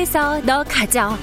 공부해서 너 가져.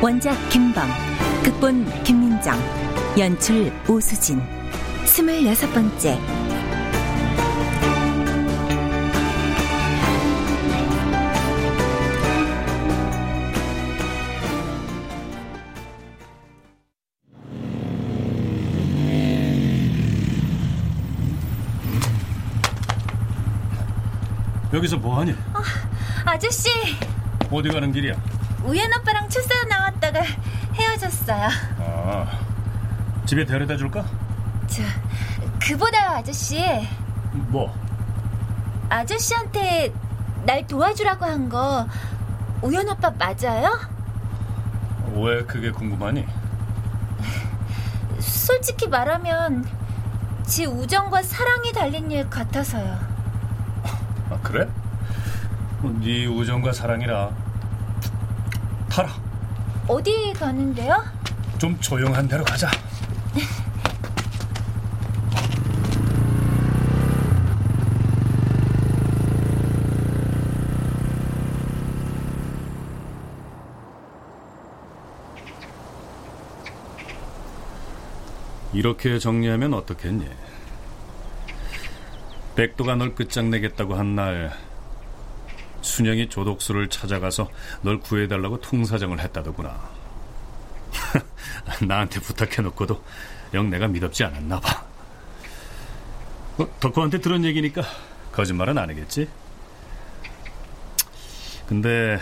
원작 김범, 극본 김민정, 연출 오수진. 스물여섯 번째. 여기서 뭐하니? 아저씨, 어디 가는 길이야? 우연 오빠랑 출사 나왔다가 헤어졌어요. 아, 집에 데려다 줄까? 저, 그보다 아저씨, 뭐? 아저씨한테 날 도와주라고 한 거 우연 오빠 맞아요? 왜 그게 궁금하니? 솔직히 말하면 제 우정과 사랑이 달린 일 같아서요. 아, 그래? 뭐, 네 우정과 사랑이라 타라. 어디 가는데요? 좀 조용한 데로 가자. 이렇게 정리하면 어떻겠니? 백도가 널 끝장내겠다고 한 날 순영이 조독수를 찾아가서 널 구해달라고 통사정을 했다더구나. 나한테 부탁해놓고도 영 내가 믿었지 않았나 봐. 어, 덕후한테 들은 얘기니까 거짓말은 안 하겠지? 근데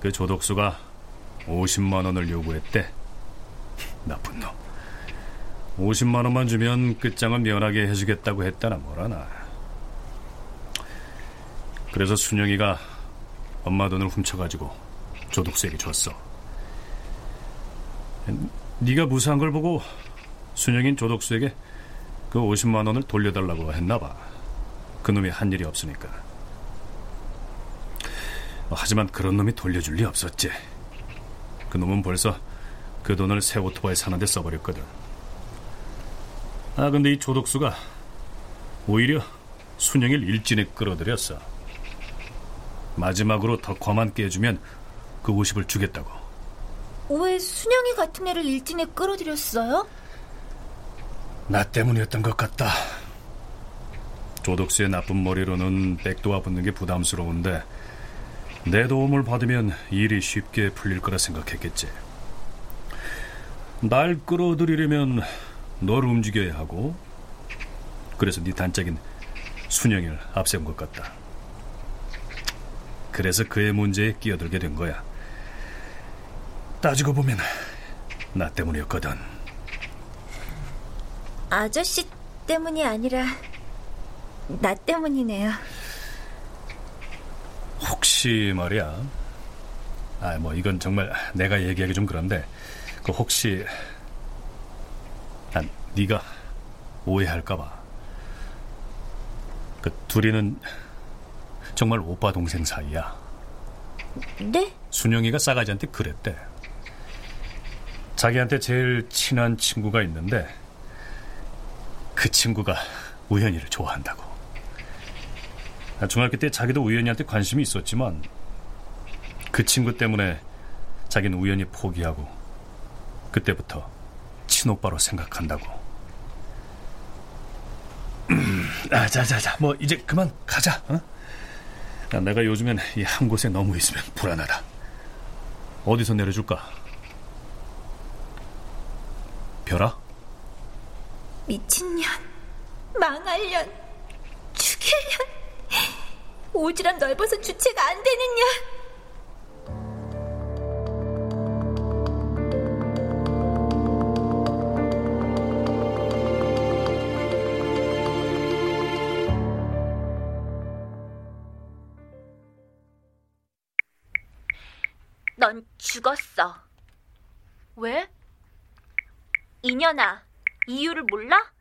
그 조독수가 50만 원을 요구했대. 나쁜 놈. 50만 원만 주면 끝장을 면하게 해주겠다고 했다나 뭐라나. 그래서 순영이가 엄마 돈을 훔쳐가지고 조독수에게 줬어. 네가 무사한 걸 보고 순영인 조독수에게 그 50만 원을 돌려달라고 했나 봐. 그 놈이 한 일이 없으니까. 하지만 그런 놈이 돌려줄 리 없었지. 그 놈은 벌써 그 돈을 새 오토바이 사는데 써버렸거든. 아, 근데 이 조독수가 오히려 순영이를 일진에 끌어들였어. 마지막으로 더 거만 깨주면 그 50을 주겠다고. 왜 순영이 같은 애를 일진에 끌어들였어요? 나 때문이었던 것 같다. 조독수의 나쁜 머리로는 백도와 붙는 게 부담스러운데 내 도움을 받으면 일이 쉽게 풀릴 거라 생각했겠지. 날 끌어들이려면 널 움직여야 하고 그래서 네 단짝인 순영이를 앞세운 것 같다. 그래서 그의 문제에 끼어들게 된 거야. 따지고 보면 나 때문이었거든. 아저씨 때문이 아니라 나 때문이네요. 혹시 말이야. 아, 뭐 이건 정말 내가 얘기하기 좀 그런데 그 혹시 난 네가 오해할까봐. 그 둘이는 정말 오빠 동생 사이야. 네? 순영이가 싸가지한테 그랬대. 자기한테 제일 친한 친구가 있는데 그 친구가 우연이를 좋아한다고. 중학교 때 자기도 우연이한테 관심이 있었지만 그 친구 때문에 자기는 우연히 포기하고 그때부터 친오빠로 생각한다고. 아, 자 자 자, 뭐 이제 그만 가자. 어? 야, 내가 요즘엔 이 한 곳에 너무 있으면 불안하다. 어디서 내려줄까? 별아? 미친년, 망할년, 죽일년, 오지랖 넓어서 주체가 안 되는 년. 죽었어. 왜? 이년아, 이유를 몰라?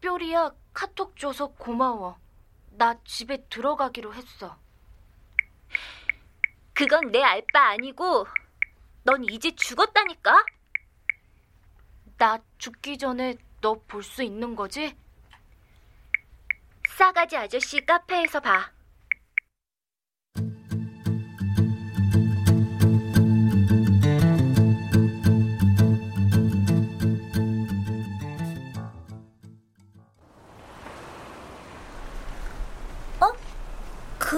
뾰리야, 카톡 줘서 고마워. 나 집에 들어가기로 했어. 그건 내 알 바 아니고, 넌 이제 죽었다니까? 나 죽기 전에 너 볼 수 있는 거지? 싸가지 아저씨 카페에서 봐.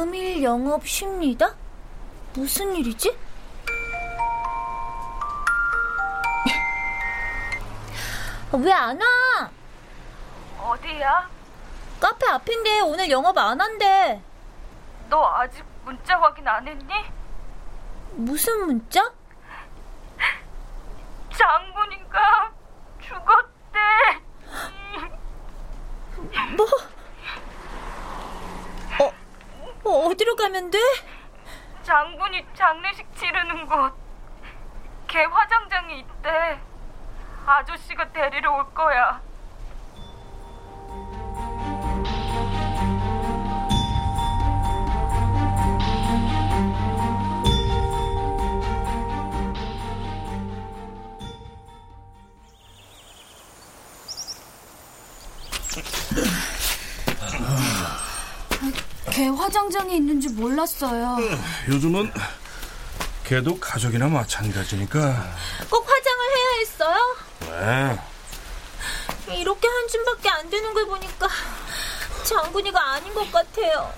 금일 영업 쉽니다? 무슨 일이지? 왜 안 와? 어디야? 카페 앞인데 오늘 영업 안 한대. 너 아직 문자 확인 안 했니? 무슨 문자? 장군이가 죽었대. 뭐? 어, 어, 어디로 가면 돼? 장례식 치르는 곳. 걔 화장장이 있대. 아저씨가 데리러 올 거야. 걔 화장장이 있는지 몰랐어요. 요즘은 걔도 가족이나 마찬가지니까. 꼭 화장을 해야 했어요? 왜? 이렇게 한 줌밖에 안 되는 걸 보니까 장군이가 아닌 것 같아요.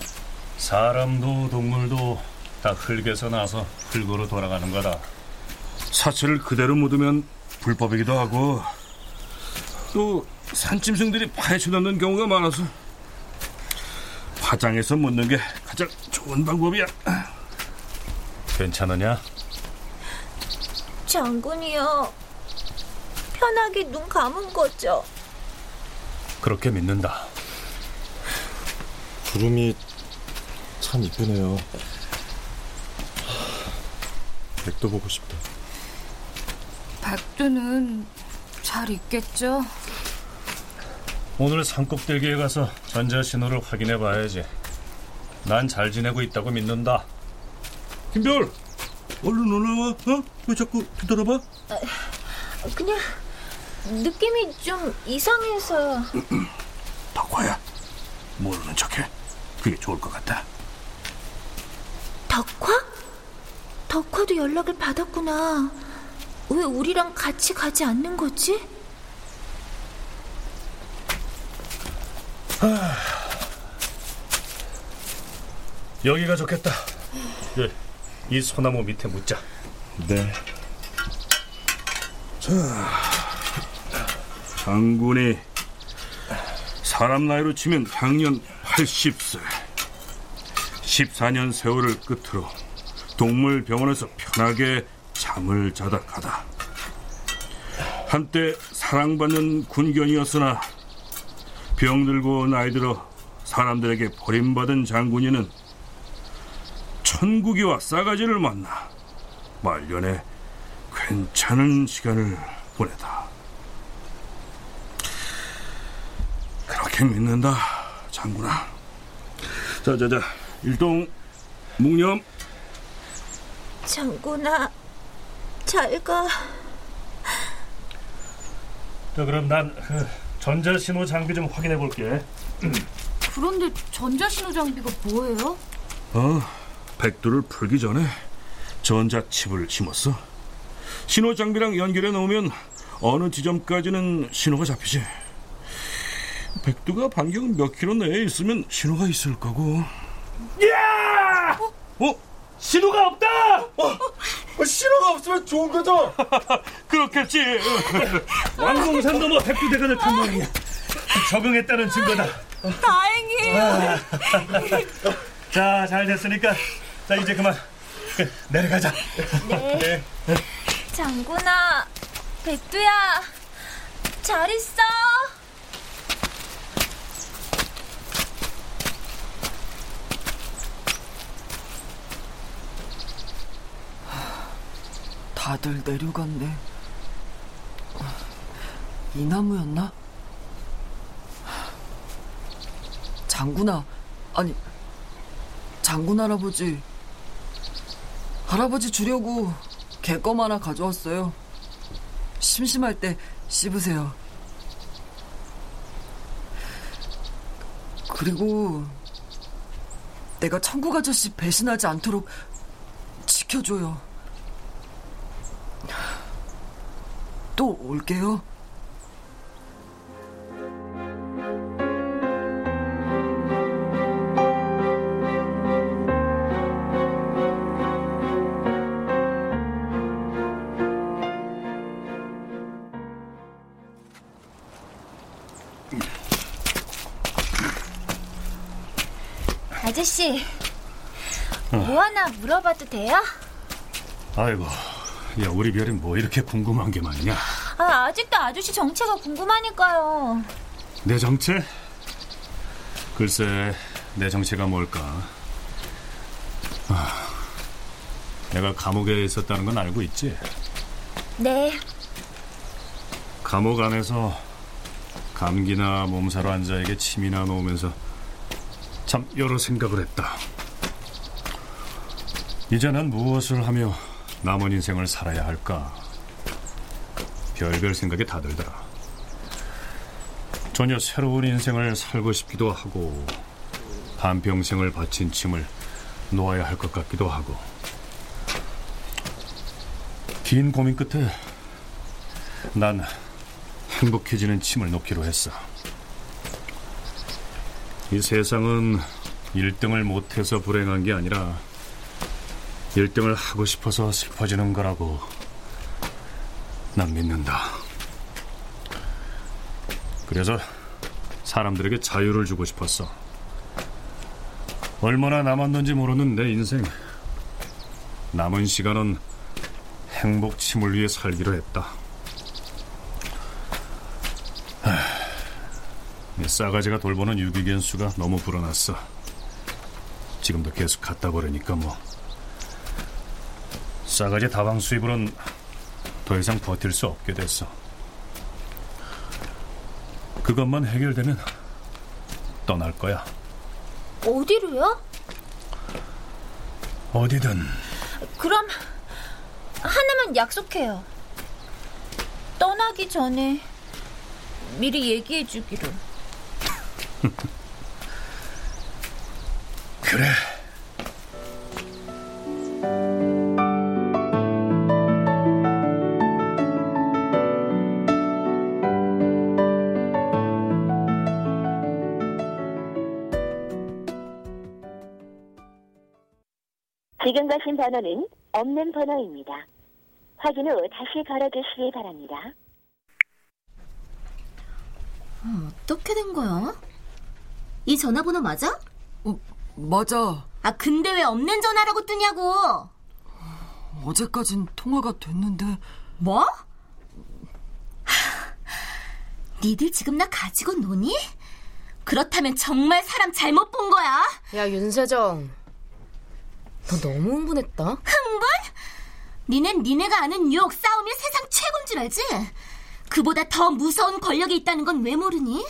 사람도 동물도 다 흙에서 나서 흙으로 돌아가는 거다. 사체를 그대로 묻으면 불법이기도 하고 또 산짐승들이 파헤쳐 넣는 경우가 많아서 화장해서 묻는 게 가장 좋은 방법이야. 괜찮으냐? 장군이요. 편하게 눈 감은 거죠. 그렇게 믿는다. 구름이 참 이쁘네요. 백도 보고 싶다. 백두는 잘 있겠죠? 오늘 산꼭대기에 가서 전자 신호를 확인해 봐야지. 난 잘 지내고 있다고 믿는다. 김별, 얼른 올라와. 어? 왜 자꾸 뒤돌아봐? 그냥 느낌이 좀 이상해서. 덕화야, 모르는 척해. 그게 좋을 것 같다. 덕화? 덕화도 연락을 받았구나. 왜 우리랑 같이 가지 않는 거지? 여기가 좋겠다. 예, 이 소나무 밑에 묻자. 네. 자, 장군이 사람 나이로 치면 향년 80세. 14년 세월을 끝으로 동물병원에서 편하게 잠을 자다 가다. 한때 사랑받는 군견이었으나 병들고 나이 들어 사람들에게 버림받은 장군이는 천국이와 싸가지를 만나 말년에 괜찮은 시간을 보내다. 이렇게 믿는다, 장군아. 자, 자, 자, 일동 묵념. 장군아, 잘 가. 자, 그럼 난 그, 전자신호 장비 좀 확인해 볼게. 그런데 전자신호 장비가 뭐예요? 어, 백두를 풀기 전에 전자칩을 심었어. 신호 장비랑 연결해 놓으면 어느 지점까지는 신호가 잡히지. 백두가 반경 몇 킬로 내에 있으면 신호가 있을 거고. 야! 어? 신호가 없다! 어, 신호가 없으면 좋은 거죠? 그렇겠지. 왕공산 넘어 백두대간을 탐방이야. 적응했다는 증거다. 다행이에요. 자, 잘 됐으니까 자 이제 그만 그, 내려가자. 네. 장군아, 백두야, 잘 있어. 다들 내려갔네. 이 나무였나? 장군아, 아니, 장군 할아버지. 할아버지 주려고 개껌 하나 가져왔어요. 심심할 때 씹으세요. 그리고 내가 천국 아저씨 배신하지 않도록 지켜줘요. 또 올게요. 아저씨, 뭐 하나 물어봐도 돼요? 아이고, 야 우리 별이 뭐 이렇게 궁금한 게 많냐? 아, 아직도 아저씨 정체가 궁금하니까요. 내 정체? 글쎄, 내 정체가 뭘까? 아, 내가 감옥에 있었다는 건 알고 있지? 네, 감옥 안에서 감기나 몸살로 환자에게 침이나 놓으면서 참 여러 생각을 했다. 이제는 무엇을 하며 남은 인생을 살아야 할까? 별별 생각이 다 들더라. 전혀 새로운 인생을 살고 싶기도 하고 한평생을 바친 침을 놓아야 할 것 같기도 하고 긴 고민 끝에 난 행복해지는 침을 놓기로 했어. 이 세상은 1등을 못해서 불행한 게 아니라 1등을 하고 싶어서 슬퍼지는 거라고 난 믿는다. 그래서 사람들에게 자유를 주고 싶었어. 얼마나 남았는지 모르는 내 인생. 남은 시간은 행복 침을 위해 살기로 했다. 하, 이 싸가지가 돌보는 유기견 수가 너무 불어났어. 지금도 계속 갖다 버리니까 뭐. 싸가지 다방 수입으로는 더 이상 버틸 수 없게 됐어. 그것만 해결되면 떠날 거야. 어디로요? 어디든 그럼 하나만 약속해요. 떠나기 전에 미리 얘기해 주기로. 그래. 지금 가신 번호는 없는 번호입니다. 확인 후 다시 걸어주시기 바랍니다. 어떻게 된 거야? 이 전화번호 맞아? 맞아. 아, 근데 왜 없는 전화라고 뜨냐고! 어제까진 통화가 됐는데. 뭐? 니들 지금 나 가지고 노니? 그렇다면 정말 사람 잘못 본 거야. 야, 윤세정. 너 너무 흥분했다. 흥분? 니넨 니네가 아는 뉴욕 싸움이 세상 최고인 줄 알지? 그보다 더 무서운 권력이 있다는 건 왜 모르니?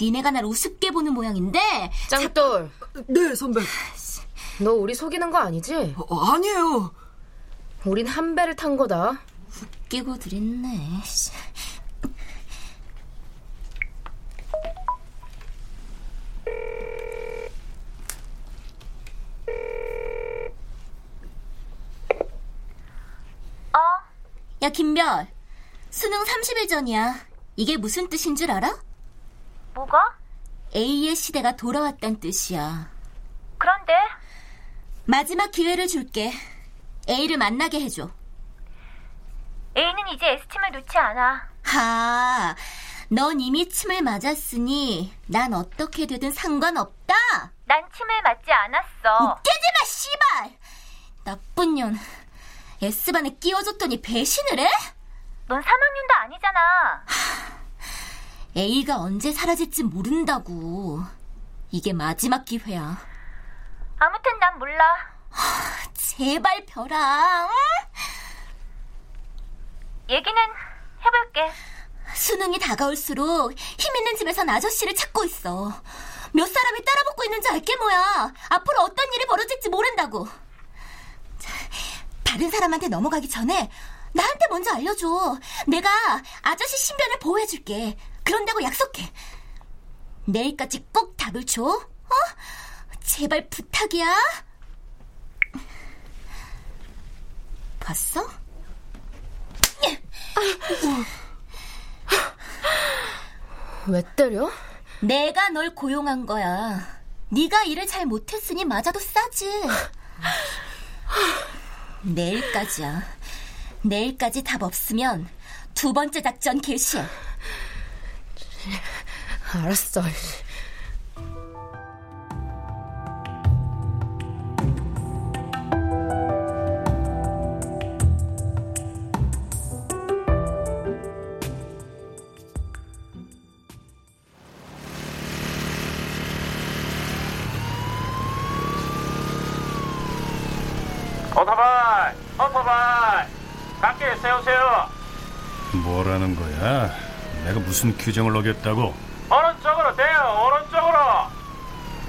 니네가 날 우습게 보는 모양인데. 짱돌. 네, 선배. 너 우리 속이는 거 아니지? 어, 아니에요. 우린 한 배를 탄 거다. 웃기고들 있네. 어? 야, 김별. 수능 30일 전이야. 이게 무슨 뜻인 줄 알아? 뭐가? A의 시대가 돌아왔단 뜻이야. 그런데 마지막 기회를 줄게. A를 만나게 해줘. A는 이제 S팀을 놓지 않아. 하, 넌 이미 침을 맞았으니 난 어떻게 되든 상관없다. 난 침을 맞지 않았어. 웃기지 마, 씨발! 나쁜 년. S반에 끼워줬더니 배신을 해? 넌 3학년도 아니잖아. A가 언제 사라질지 모른다고. 이게 마지막 기회야. 아무튼 난 몰라. 제발. 응? 얘기는 해볼게. 수능이 다가올수록 힘 있는 집에선 아저씨를 찾고 있어. 몇 사람이 따라붙고 있는지 알게 뭐야. 앞으로 어떤 일이 벌어질지 모른다고. 자, 다른 사람한테 넘어가기 전에 나한테 먼저 알려줘. 내가 아저씨 신변을 보호해줄게. 그런다고 약속해. 내일까지 꼭 답을 줘. 어? 제발 부탁이야. 봤어? 왜 때려? 내가 널 고용한 거야. 네가 일을 잘 못했으니 맞아도 싸지. 내일까지야. 내일까지 답 없으면 두 번째 작전 개시해. 알았어. 오토바이, 오토바이, 밖에 세우세요. 뭐라는 거야? 내가 무슨 규정을 어겼다고? 오른쪽으로 대요, 오른쪽으로.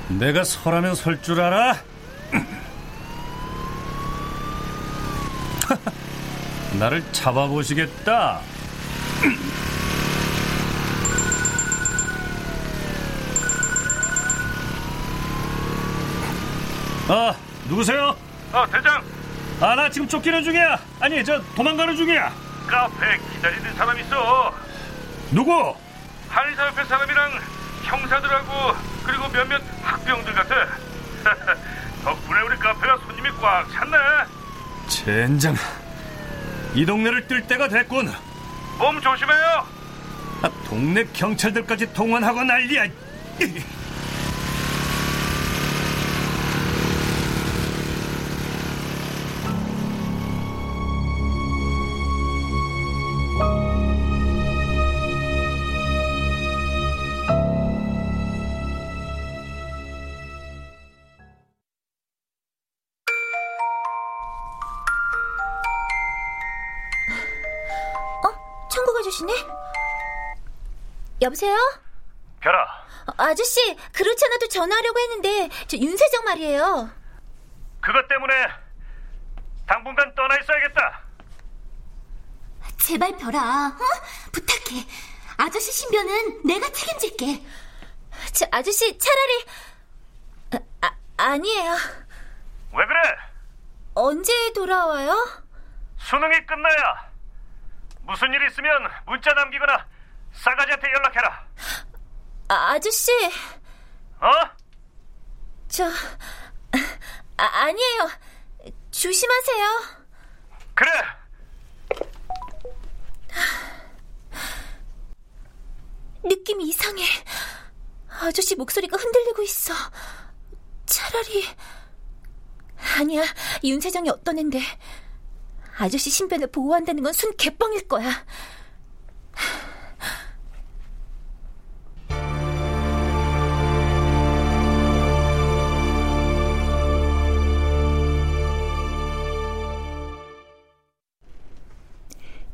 내가 서라면 설 줄 알아? 나를 잡아보시겠다. 아, 누구세요? 어, 대장. 아, 나 지금 쫓기는 중이야. 아니, 저 도망가는 중이야. 카페 기다리는 사람 있어. 누구? 한의사 옆에 사람이랑 형사들하고 그리고 몇몇 학병들 같아. 덕분에 우리 카페가 손님이 꽉 찼네. 젠장. 이 동네를 뜰 때가 됐군. 몸 조심해요. 아, 동네 경찰들까지 동원하고 난리야. 아저씨네? 여보세요? 별아, 어, 아저씨, 그렇지 않아도 전화하려고 했는데 저 윤세정 말이에요. 그것 때문에 당분간 떠나 있어야겠다. 제발 별아, 어? 부탁해. 아저씨 신변은 내가 책임질게. 저 아저씨 차라리 아, 아, 아니에요. 왜 그래? 언제 돌아와요? 수능이 끝나야 무슨 일 있으면 문자 남기거나 싸가지한테 연락해라. 아, 아저씨, 어? 저 아, 아니에요. 조심하세요. 그래. 느낌이 이상해. 아저씨 목소리가 흔들리고 있어. 차라리 아니야. 윤세정이 어떤 앤데 아저씨 신변을 보호한다는 건 순 개뻥일 거야.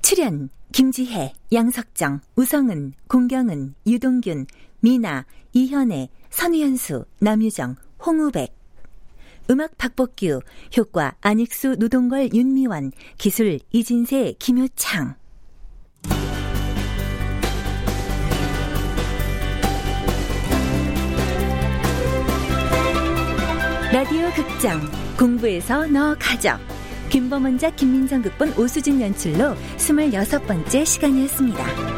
출연 김지혜, 양석정, 우성은, 공경은, 유동균, 미나, 이현애, 선우현수, 남유정, 홍우백 음악 박복규, 효과 안익수, 노동걸, 윤미원, 기술 이진세, 김효창 라디오 극장 공부에서 너 가져 김범원작 김민정 극본 오수진 연출로 26번째 시간이었습니다.